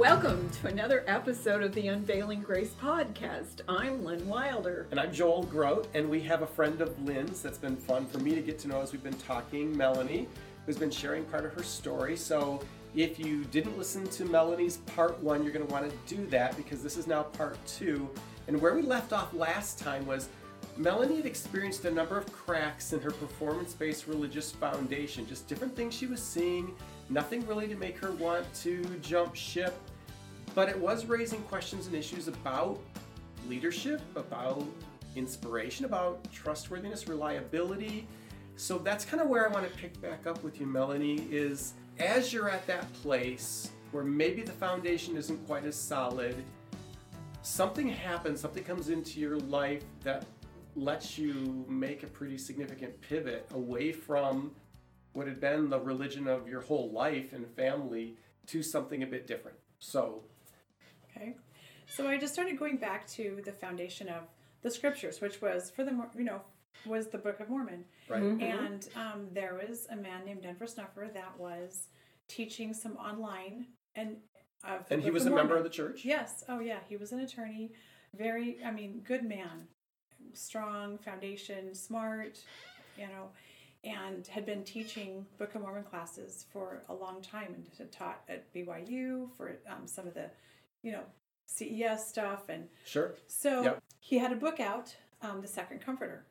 Welcome to another episode of the Unveiling Grace podcast. I'm Lynn Wilder. And I'm Joel Groat, and we have a friend of Lynn's that's been fun for me to get to know as we've been talking, Melanie, who's been sharing part of her story. So if you didn't listen to Melanie's part one, you're going to want to do that because this is now part two. And where we left off last time was Melanie had experienced a number of cracks in her performance based religious foundation, just different things she was seeing, nothing really to make her want to jump ship but it was raising questions and issues about leadership, about inspiration, about trustworthiness, reliability. So that's kind of where I want to pick back up with you, Melanie, is as you're at that place where maybe the foundation isn't quite as solid, something happens, something comes into your life that lets you make a pretty significant pivot away from what had been the religion of your whole life and family to something a bit different. So Okay. So I just started going back to the foundation of the scriptures, which was for the you know was the Book of Mormon. Right. Mm-hmm. And um, there was a man named Denver Snuffer that was teaching some online and of and he was a member of the church. Yes. Oh yeah, he was an attorney. Very, I mean, good man, strong foundation, smart, you know, and had been teaching Book of Mormon classes for a long time and had taught at BYU for um, some of the you know, CES stuff and sure. So yep. he had a book out, um, The Second Comforter,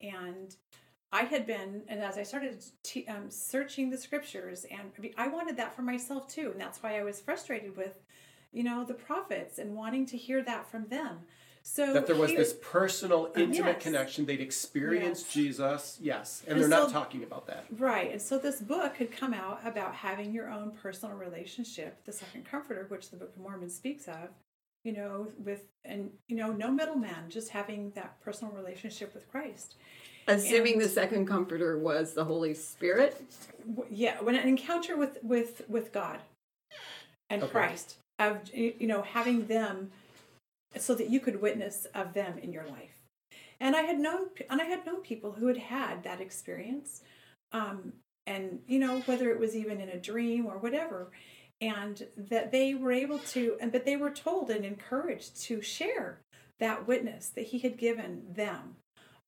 and I had been, and as I started t- um, searching the scriptures, and I wanted that for myself too, and that's why I was frustrated with, you know, the prophets and wanting to hear that from them. So that there was this personal, oh, intimate yes. connection. They'd experienced yes. Jesus, yes, and, and they're so, not talking about that, right? And so this book had come out about having your own personal relationship, the Second Comforter, which the Book of Mormon speaks of. You know, with and you know, no middleman, just having that personal relationship with Christ. Assuming and, the second comforter was the Holy Spirit. Yeah, when an encounter with with with God and okay. Christ of you know having them so that you could witness of them in your life. And I had known and I had known people who had had that experience, um, and you know whether it was even in a dream or whatever, and that they were able to, and but they were told and encouraged to share that witness that he had given them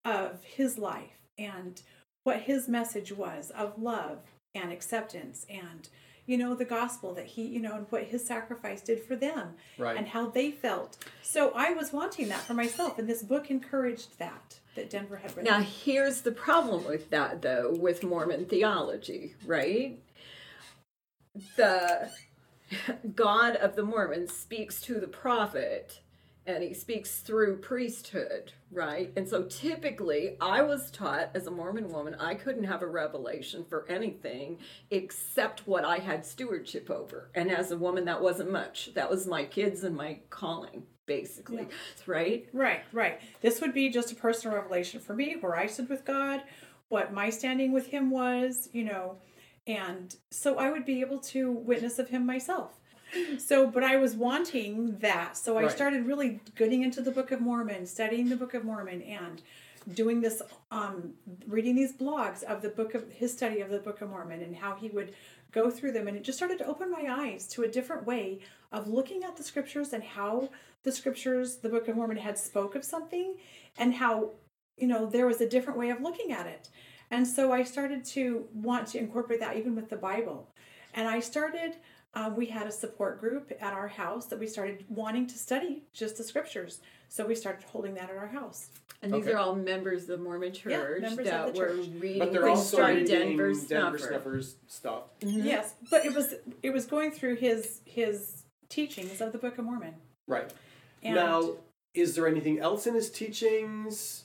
of his life and what his message was of love and acceptance and you know, the gospel that he, you know, and what his sacrifice did for them right. and how they felt. So I was wanting that for myself, and this book encouraged that that Denver had written. Now, here's the problem with that, though, with Mormon theology, right? The God of the Mormons speaks to the prophet and he speaks through priesthood, right? And so typically, I was taught as a Mormon woman, I couldn't have a revelation for anything except what I had stewardship over. And as a woman, that wasn't much. That was my kids and my calling, basically, yeah. right? Right, right. This would be just a personal revelation for me where I stood with God, what my standing with Him was, you know. And so I would be able to witness of Him myself so, but I was wanting that. So I right. started really getting into the Book of Mormon, studying the Book of Mormon, and doing this, um, reading these blogs of the book of his study of the Book of Mormon and how he would go through them. And it just started to open my eyes to a different way of looking at the scriptures and how the scriptures, the Book of Mormon, had spoke of something and how, you know, there was a different way of looking at it. And so I started to want to incorporate that even with the Bible. And I started um, we had a support group at our house that we started wanting to study just the scriptures. So we started holding that at our house. And these okay. are all members of the Mormon Church yeah, that were church. reading. But they're also reading Denver, Denver Snuffer's stuff. Mm-hmm. Yes, but it was it was going through his his teachings of the Book of Mormon. Right. And now, is there anything else in his teachings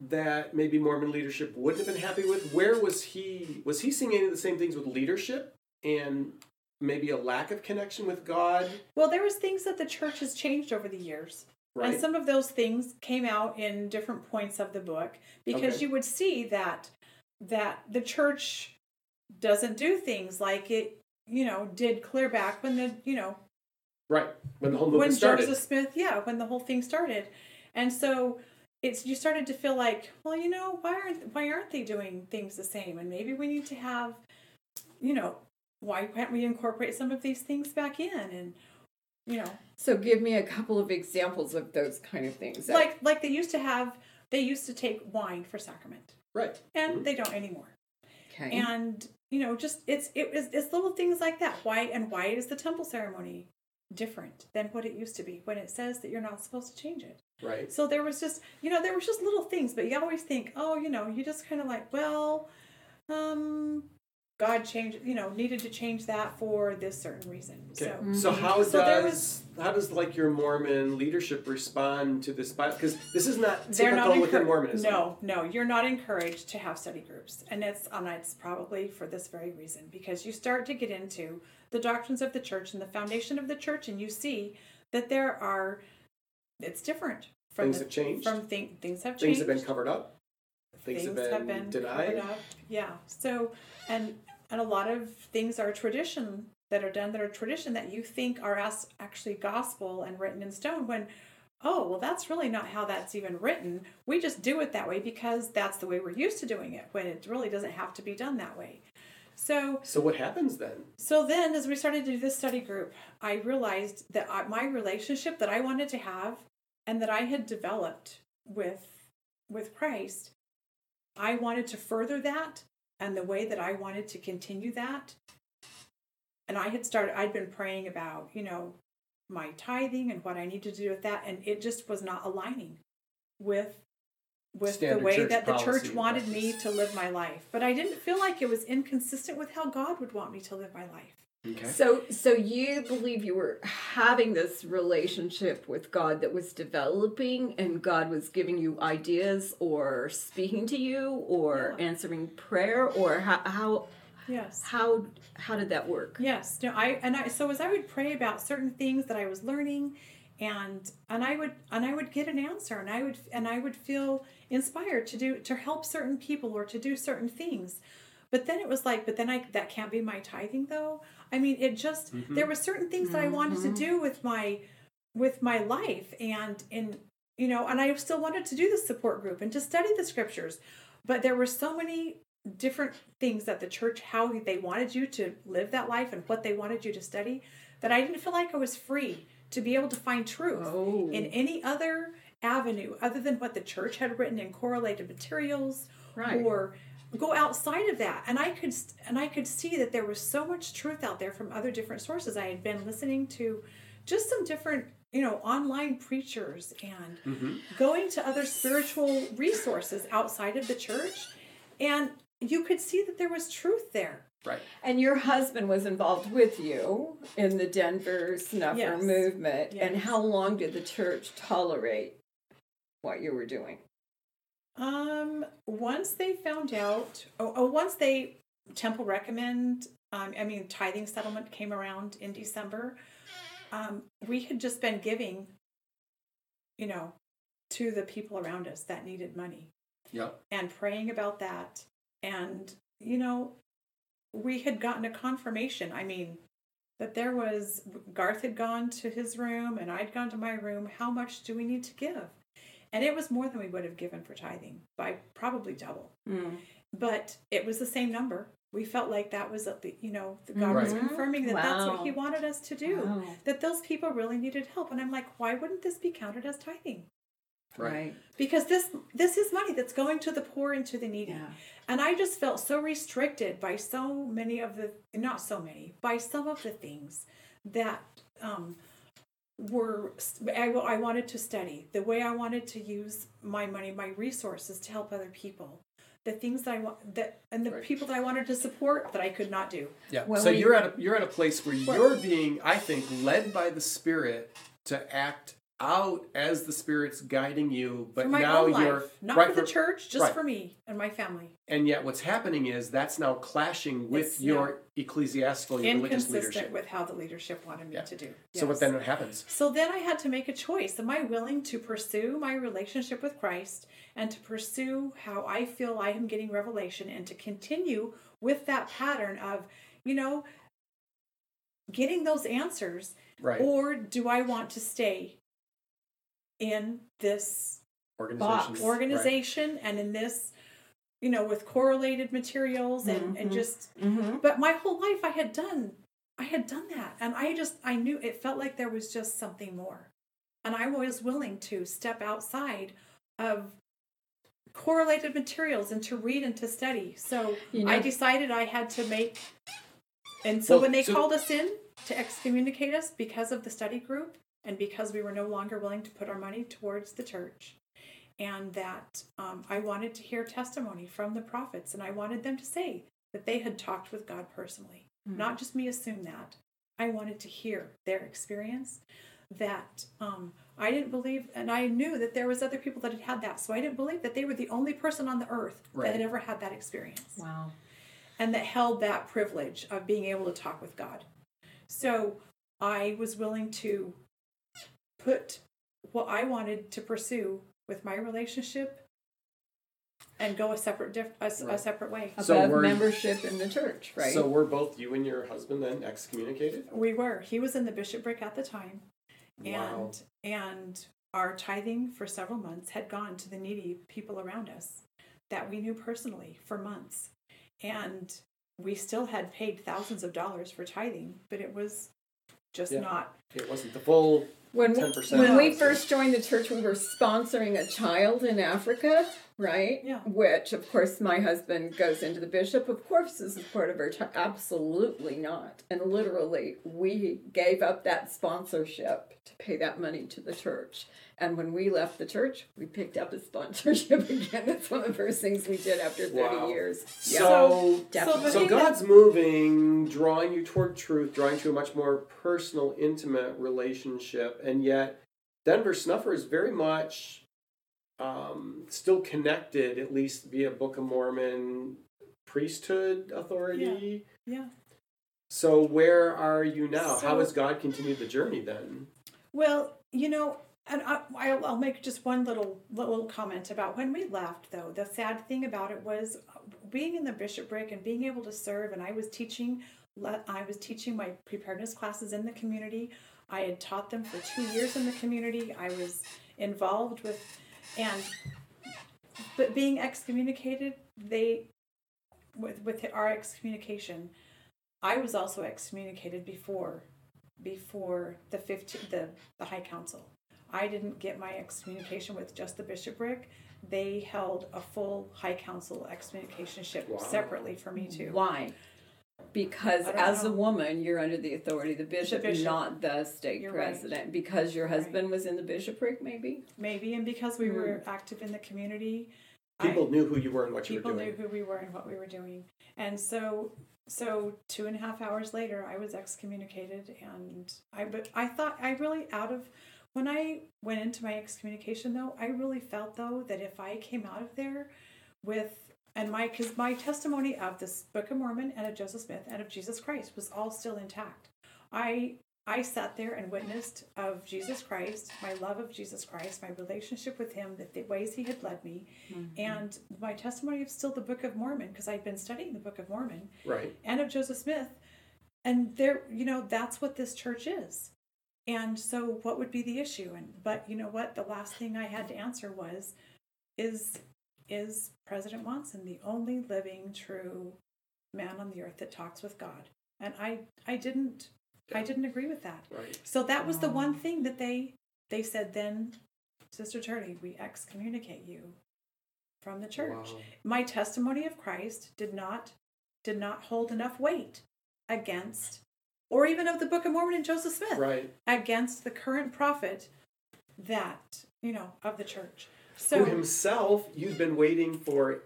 that maybe Mormon leadership wouldn't have been happy with? Where was he? Was he seeing any of the same things with leadership and maybe a lack of connection with God, Well, there was things that the church has changed over the years. right? And some of those things came out in different points of the book because Okay. you would see that that the church doesn't do things like it, you know, did clear back when the, you know, right. When the whole when started. Joseph Smith, yeah, when the whole thing started. And so it's you started to feel like, well, you know, why aren't why aren't they doing things the same? And maybe we need to have, you know, why can't we incorporate some of these things back in and you know, So give me a couple of examples of those kind of things. like like they used to have they used to take wine for sacrament right. and they don't anymore okay. and you know just it's it was it's little things like that why and why is the temple ceremony different than what it used to be when it says that you're not supposed to change it Right. so there was just you know there was just little things but you always think oh you know you just kind of like well um god changed you know needed to change that for this certain reason Okay. so So how So there does how does like your Mormon leadership respond to this? Because this is not they're typical not within Mormonism. No, no, you're not encouraged to have study groups, and it's and it's probably for this very reason because you start to get into the doctrines of the church and the foundation of the church, and you see that there are it's different from Things the, have changed? From thing, things have changed. Things have been covered up. Things, have been, denied. covered up. Yeah. So and and a lot of things are tradition that are done that are tradition that you think are as actually gospel and written in stone when oh well that's really not how that's even written we just do it that way because that's the way we're used to doing it when it really doesn't have to be done that way so So what happens then? so then, as we started to do this study group, I realized that I, my relationship that I wanted to have and that I had developed with with Christ, I wanted to further that, and the way that I wanted to continue that. And I had started. I'd been praying about, you know, my tithing and what I need to do with that, and it just was not aligning with with Standard the way that the church wanted me to live my life. But I didn't feel like it was inconsistent with how God would want me to live my life. Okay. So, so you believe you were having this relationship with God that was developing, and God was giving you ideas, or speaking to you, or Yeah. answering prayer, or how how Yes. how how did that work? Yes. No, I and I so as I would pray about certain things that I was learning and and I would and I would get an answer and I would and I would feel inspired to do to help certain people or to do certain things. But then it was like, but then I that can't be my tithing though. I mean, it just mm-hmm. there were certain things that I wanted to mm-hmm. do with my with my life and in you know, and I still wanted to do the support group and to study the scriptures. But there were so many different things that the church how they wanted you to live that life and what they wanted you to study that I didn't feel like I was free to be able to find truth Oh. in any other avenue other than what the church had written in correlated materials Right. or go outside of that and i could and i could see that there was so much truth out there from other different sources i had been listening to just some different you know online preachers and Mm-hmm. going to other spiritual resources outside of the church and you could see that there was truth there Right. And your husband was involved with you in the Denver Snuffer Yes. movement. And how long did the church tolerate what you were doing? Um, once they found out, oh, oh once they temple recommend, um, I mean, tithing settlement came around in December. Um, we had just been giving, you know, to the people around us that needed money Yeah. and praying about that. And, you know, we had gotten a confirmation. I mean, that there was, Garth had gone to his room and I'd gone to my room. How much do we need to give? And it was more than we would have given for tithing by probably double. But it was the same number. We felt like that was, at the, you know, that God was confirming that that's what He wanted us to do. Wow. That those people really needed help. And I'm like, why wouldn't this be counted as tithing? Right. because this this is money that's going to the poor and to the needy Yeah. and i just felt so restricted by so many of the not so many by some of the things that um were I, I wanted to study the way i wanted to use my money my resources to help other people the things that i want that and the Right. people that i wanted to support that i could not do Yeah. Well, so we- you're at a you're at a place where you're being, I think, led by the Spirit to act out as the Spirit's guiding you, but now you're not right, for the church, just right. for me and my family. And yet, what's happening is that's now clashing with It's your ecclesiastical, your religious leadership. with how the leadership wanted me Yeah. to do. So what Yes. then happens? So then I had to make a choice. Am I willing to pursue my relationship with Christ and to pursue how I feel I am getting revelation and to continue with that pattern of, you know, getting those answers? Right. Or do I want to stay in this Organization. box. organization and in this, you know, with correlated materials and, and Mhm. just Mm-hmm. but my whole life I had done I had done that and I just I knew it felt like there was just something more. And I was willing to step outside of correlated materials and to read and to study. So You know- I decided I had to make and so Well, when they so- called us in to excommunicate us because of the study group and because we were no longer willing to put our money towards the church and that um, I wanted to hear testimony from the prophets, and I wanted them to say that they had talked with God personally, not just me assume that. I wanted to hear their experience. That um, I didn't believe, and I knew that there was other people that had had that, so I didn't believe that they were the only person on the earth Right. that had ever had that experience Wow. and that held that privilege of being able to talk with God. So I was willing to put what I wanted to pursue with my relationship and go a separate diff- a, s- a Right. separate way. So Above we're- membership in the church, right? So were both you and your husband then excommunicated? We were. He was in the bishopric at the time, Wow. and and our tithing for several months had gone to the needy people around us that we knew personally for months, and we still had paid thousands of dollars for tithing, but it was just Yeah. not. It wasn't the full when 10%. when we first joined the church, we were sponsoring a child in Africa, right? Yeah. Which, of course, my husband goes into the bishop. Of course, this is part of our child. Absolutely not. And literally, we gave up that sponsorship to pay that money to the church. And when we left the church, we picked up a sponsorship again. That's one of the first things we did after 30 Wow. years. So, So definitely. so God's moving, drawing you toward truth, drawing you to a much more personal, intimate relationship, and yet Denver Snuffer is very much um, still connected, at least via Book of Mormon priesthood authority. Yeah. So where are you now? How has God continued the journey then? Well, you know, and I, I'll, I'll make just one little little comment about when we left. Though the sad thing about it was being in the bishopric and being able to serve, and I was teaching. I was teaching my preparedness classes in the community. I had taught them for two years in the community. I was involved with, and but being excommunicated, they with with our excommunication, I was also excommunicated before before the 15 the, the high council i didn't get my excommunication with just the bishopric they held a full high council excommunicationship Wow. separately for me too Why? Because I don't as a woman, you're under the authority of the bishop, bishop. not the state You're right. president. Because your husband was in the bishopric, maybe? maybe and because we were hmm. active in the community People I, knew who you were and what you were doing people knew doing. who we were and what we were doing and so so two and a half hours later i was excommunicated and i but i thought i really out of when i went into my excommunication though i really felt though that if i came out of there with and my because my testimony of this book of mormon and of joseph smith and of jesus christ was all still intact. I i sat there and witnessed of jesus christ my love of jesus christ my relationship with him the, the ways he had led me mm-hmm. and my testimony of still the book of mormon because i'd been studying the book of mormon Right. and of joseph smith. And there you know that's what this church is. And so what would be the issue? And but you know what? The last thing i had to answer was is is president Monson the only living true man on the earth that talks with god and i i didn't i didn't agree with that Right. so that was the um, one thing that they they said then sister turley we excommunicate you from the church Wow. my testimony of christ did not did not hold enough weight against or even of the book of mormon and joseph smith Right. against the current prophet that you know of the church Who so himself you've been waiting for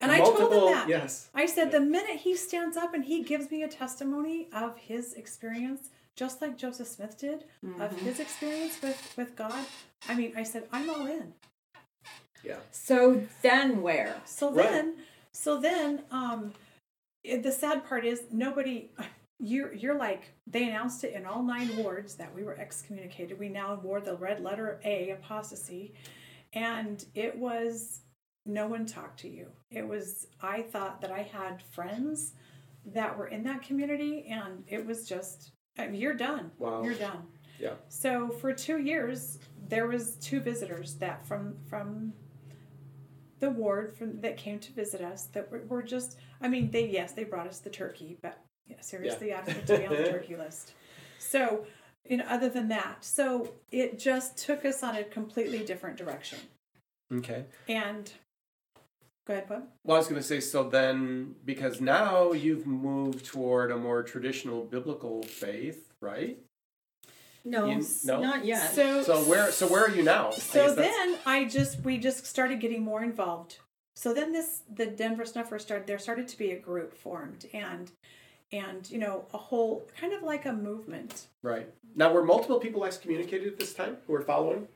and i told him that yes. I said the minute he stands up and he gives me a testimony of his experience, just like Joseph Smith did of his experience with with God. I mean, I said, I'm all in. Yeah. So then where? So Right. then, so then, um, the sad part is nobody. You're you're like they announced it in all nine wards that we were excommunicated. We now wore the red letter A apostasy, and it was no one talked to you. It was I thought that I had friends that were in that community, and it was just you're done. Wow. You're done. Yeah. So for two years, there was two visitors that from from the ward from that came to visit us that were, were just. I mean, they yes, they brought us the turkey, but yeah, seriously, I don't need to be on the turkey list. So, you know, other than that, so it just took us on a completely different direction. Okay. And go ahead, Bob. Well, I was going to say, so then, because now you've moved toward a more traditional biblical faith, right? No, You- no? not yet. So So where, so where are you now? So guess that's- then I just we just started getting more involved. So then this the Denver Snuffers started there started to be a group formed and and you know a whole kind of like a movement. right now, were multiple people excommunicated at this time who were following?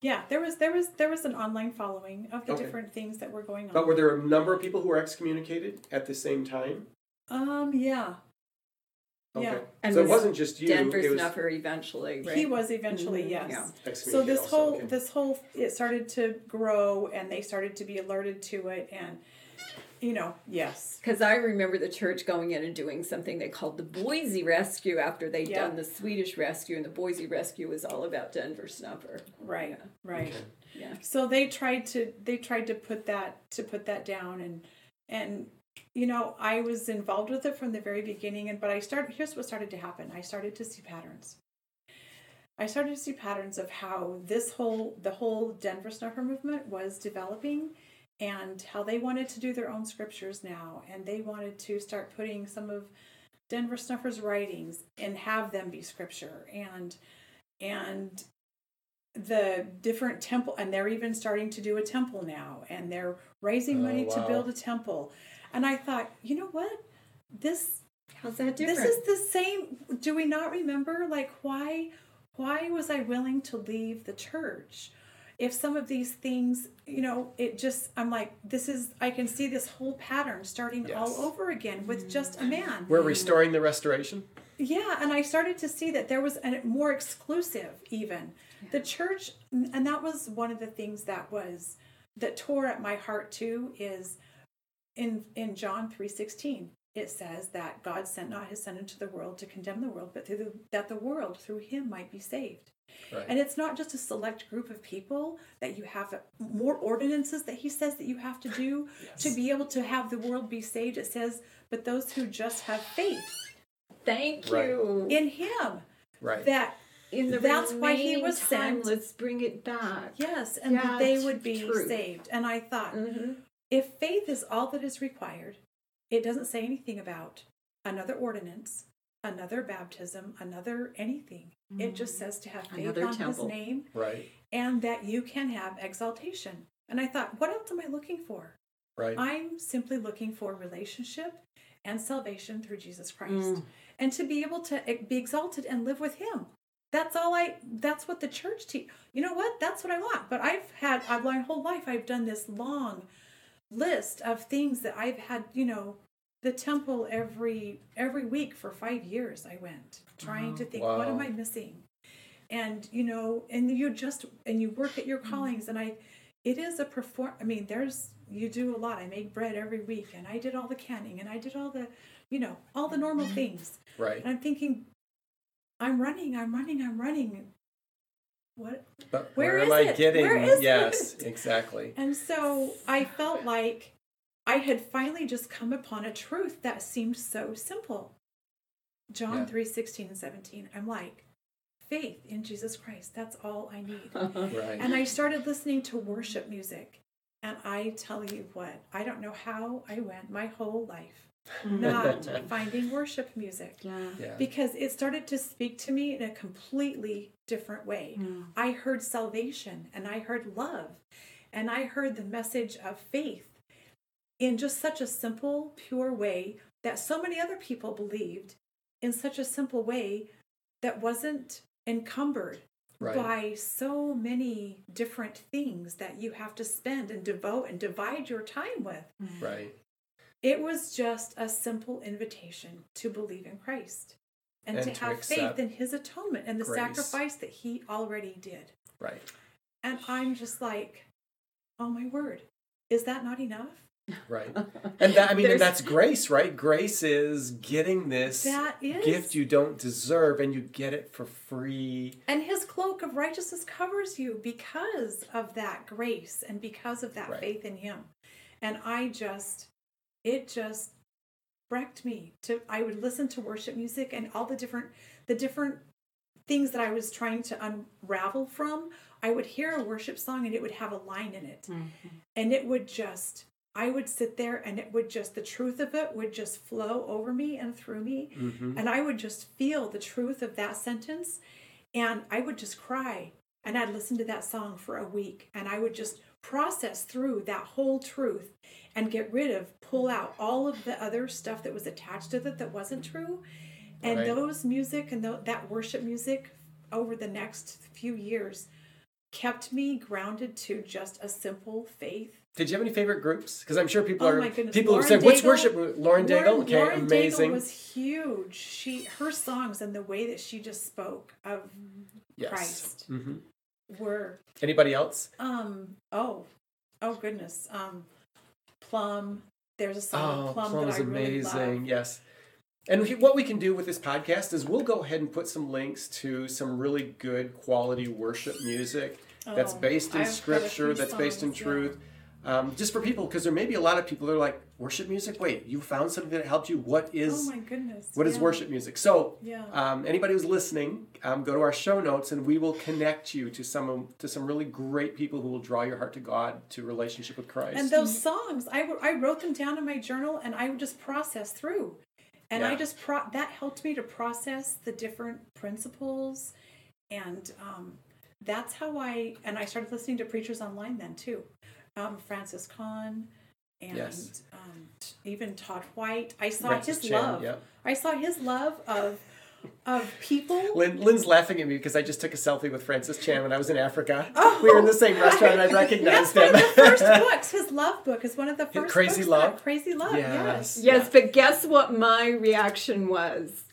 Yeah, there was there was there was an online following of the Okay. different things that were going on. But were there a number of people who were excommunicated at the same time? um yeah, Okay. Yeah. And so it was wasn't just you. Denver it was Snuffer eventually, right? he was eventually Mhm, yes. yeah. So this also, whole okay. this whole it started to grow and they started to be alerted to it and you know yes Because I remember the church going in and doing something they called the Boise Rescue after they'd Yeah. done the Swedish Rescue, and the Boise Rescue was all about Denver Snuffer. right Yeah. right. Okay. Yeah. so they tried to they tried to put that to put that down and and you know i was involved with it from the very beginning and but i started here's what started to happen i started to see patterns i started to see patterns of how this whole the whole denver snuffer movement was developing and how they wanted to do their own scriptures now and they wanted to start putting some of denver snuffer's writings and have them be scripture. And and the different temple and they're even starting to do a temple now and they're raising Oh, money to build a temple. And i thought you know what? This How's that different? this is the same do we not remember like why why was i willing to leave the church if some of these things you know it just i'm like this is i can see this whole pattern starting all over again with just a man We're restoring the restoration. yeah, and I started to see that there was a more exclusive even. The church and that was one of the things that was that tore at my heart too is in in John 3:16 it says that God sent not his son into the world to condemn the world but through the, that the world through him might be saved. Right. And it's not just a select group of people that you have more ordinances that he says that you have to do to be able to have the world be saved. It says, but those who just have faith Thank Right. you. in him right. that In the that's why he was time, sent. Let's bring it back. yes and Yeah, that they would be true. saved and i thought hmm if faith is all that is required it doesn't say anything about another ordinance another baptism another anything it just says to have faith Another on temple. his name right. and that you can have exaltation and i thought what else am i looking for Right. i'm simply looking for relationship and salvation through jesus christ Mm. and to be able to be exalted and live with him that's all i that's what the church teach you know what that's what i want but i've had i've my whole life i've done this long list of things that i've had you know the temple every every week for five years i went trying to think what am i missing and you know and you just and you work at your hmm. callings and i it is a perform i mean there's you do a lot i make bread every week and i did all the canning and i did all the you know all the normal hmm. things right. and i'm thinking i'm running i'm running i'm running what But where where, is am I it? getting? Where is yes, it? exactly. and so i felt like i had finally just come upon a truth that seemed so simple john Yeah. 3 16 and 17 i'm like faith in jesus christ that's all i need Right. and I started listening to worship music. And I tell you what, I don't know how I went my whole life not finding worship music Yeah. yeah. because it started to speak to me in a completely different way. Mm. I heard salvation and I heard love and I heard the message of faith in just such a simple, pure way that so many other people believed in such a simple way that wasn't encumbered Right. by so many different things that you have to spend and devote and divide your time with. Mm-hmm. Right. It was just a simple invitation to believe in Christ and, And to to have faith in his atonement and the grace. sacrifice that he already did. Right. And I'm just like, oh my word, is that not enough? Right. And that I mean, and that's grace, right? Grace is getting this That is. gift you don't deserve and you get it for free. And his cloak of righteousness covers you because of that grace and because of that Right. faith in him. And I just, it just wrecked me to, I would listen to worship music and all the different, the different things that I was trying to unravel from. I would hear a worship song and it would have a line in it. Mm-hmm. And it would just, I would sit there and it would just, the truth of it would just flow over me and through me. Mm-hmm. And I would just feel the truth of that sentence. And I would just cry. And I'd listen to that song for a week. And I would just process through that whole truth and get rid of, pull out all of the other stuff that was attached to it that wasn't true. And Right. those music and tho- that worship music over the next few years kept me grounded to just a simple faith. Did you have any favorite groups? Because I'm sure people Oh are people who Lauren said, "What's Daigle- worship?" Lauren Daigle, Lauren, okay, Lauren amazing. Daigle was huge. She her songs and the way that she just spoke of yes. Christ hmm were Anybody else? um oh oh goodness um Plumb. There's a song Oh, Plumb, Plumb that I really amazing. love. Yes. And we- what we can do with this podcast is we'll go ahead and put some links to some really good quality worship music that's Oh, based in I've scripture, that's based in songs, yeah. truth. Um, just for people, because there may be a lot of people that are like, worship music? Wait, you found something that helped you? What is Oh my goodness. what is yeah. worship music? So, Yeah. um, anybody who's listening, um, go to our show notes, and we will connect you to some to some really great people who will draw your heart to God, to relationship with Christ. And those songs, I, w- I wrote them down in my journal and I would just process through. And I just, pro- that helped me to process the different principles. And um, that's how I, and I started listening to preachers online then too. Um, Francis Chan and Yes. um, even Todd White. I saw his love. yep. I saw his love of, of people. Lynn, Lynn's laughing at me because I just took a selfie with Francis Chan when I was in Africa. Oh, we were in the same restaurant and I That's recognized one him. of the first books. His love book is one of the first Crazy books Love? Crazy Love, Yes. yes. Yes, but guess what my reaction was?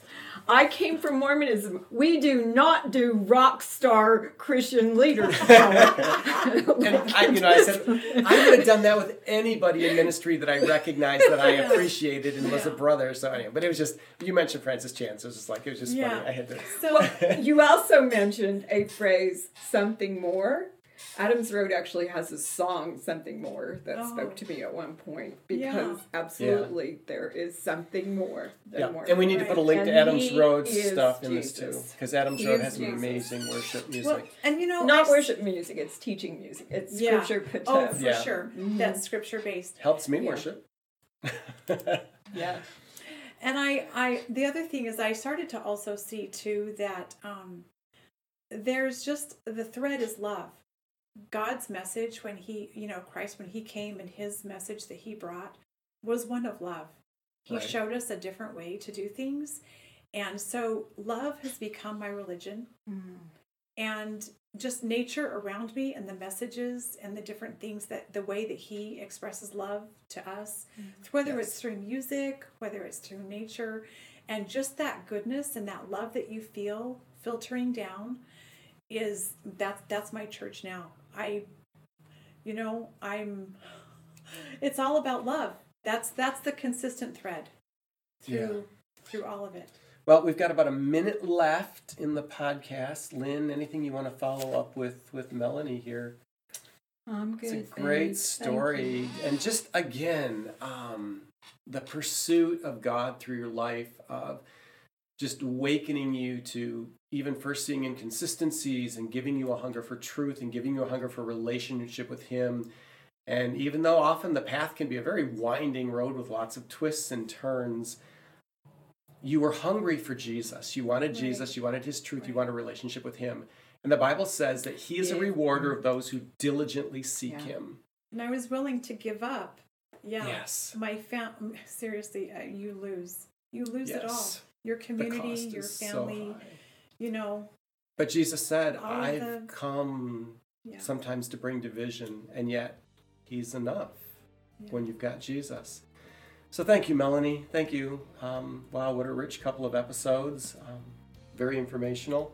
I came from Mormonism. We do not do rock star Christian leaders. and I, you know, I said I would have done that with anybody in ministry that I recognized that I appreciated and was a brother. So anyway, but it was just you mentioned Francis Chan, so it was just like it was just Yeah. funny. I had to. So you also mentioned a phrase, something more. Adams Road actually has a song, Something More, that Oh. spoke to me at one point Yeah. because absolutely there is something more than Yeah, more. and we need to put a link And to Adams he Road's is stuff in this too, because Adams He Road has some Jesus. amazing worship music. well, and you know, I Not s- worship music, it's teaching music. It's Yeah. scripture Oh, put for Yeah. sure. That's scripture based. Helps me Yeah. worship. Yeah. And I, I, the other thing is, I started to also see too that um, there's just the thread is love. God's message when he, you know, Christ when he came and his message that he brought was one of love. He Right. showed us a different way to do things. And so love has become my religion. Mm. And just nature around me and the messages and the different things that the way that he expresses love to us, mm. whether Yes. it's through music, whether it's through nature, and just that goodness and that love that you feel filtering down is that's that's my church now. I you know, I'm it's all about love. That's that's the consistent thread through through all of it. Well, we've got about a minute left in the podcast. Lynn, anything you want to follow up with with Melanie here? I'm good. It's a great thanks. Story, you. and just again, um, the pursuit of God through your life of just awakening you to even first seeing inconsistencies and giving you a hunger for truth and giving you a hunger for relationship with Him. And even though often the path can be a very winding road with lots of twists and turns, you were hungry for Jesus. You wanted Right. Jesus. You wanted His truth. You wanted a relationship with Him. And the Bible says that He is a rewarder of those who diligently seek Yeah. Him. And I was willing to give up. Yeah. Yes. My fam seriously, uh, you lose. You lose it all. Yes. your community, your so family, high. You know. But Jesus said, I've the- come Yeah. sometimes to bring division, and yet He's enough Yeah. when you've got Jesus. So thank you, Melanie. Thank you. Um, wow, what a rich couple of episodes. Um, very informational.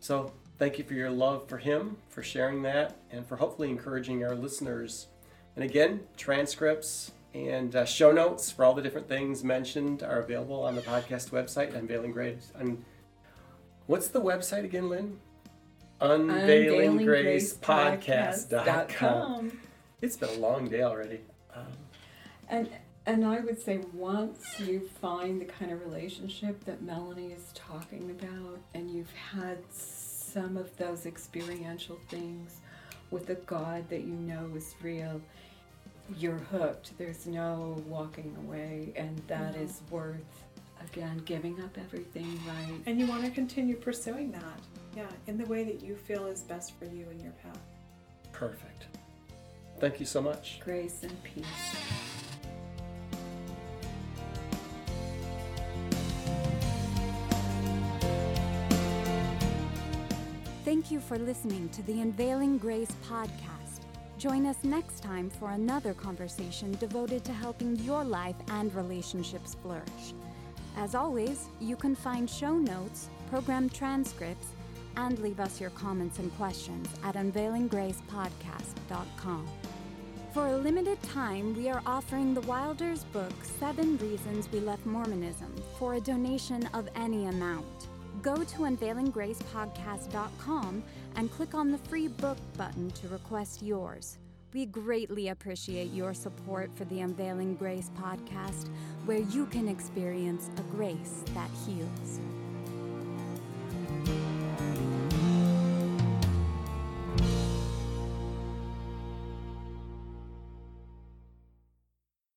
So thank you for your love for Him, for sharing that, and for hopefully encouraging our listeners. And again, transcripts and uh, show notes for all the different things mentioned are available on the podcast website, Unveiling Grace. Un- What's the website again, Lynn? UnveilingGracePodcast.com. It's been a long day already. Um, And and I would say once you find the kind of relationship that Melanie is talking about, and you've had some of those experiential things with a God that you know is real, you're hooked. There's no walking away, and that No. is worth again giving up everything, right? And you want to continue pursuing that. Yeah, in the way that you feel is best for you and your path. perfect. Thank you so much. Grace and peace. Thank you for listening to the Unveiling Grace podcast. Join us next time for another conversation devoted to helping your life and relationships flourish. As always, you can find show notes, program transcripts, and leave us your comments and questions at unveilinggracepodcast.com. For a limited time, we are offering the Wilders book, Seven Reasons We Left Mormonism, for a donation of any amount. Go to unveilinggracepodcast.com and click on the free book button to request yours. We greatly appreciate your support for the Unveiling Grace podcast, where you can experience a grace that heals.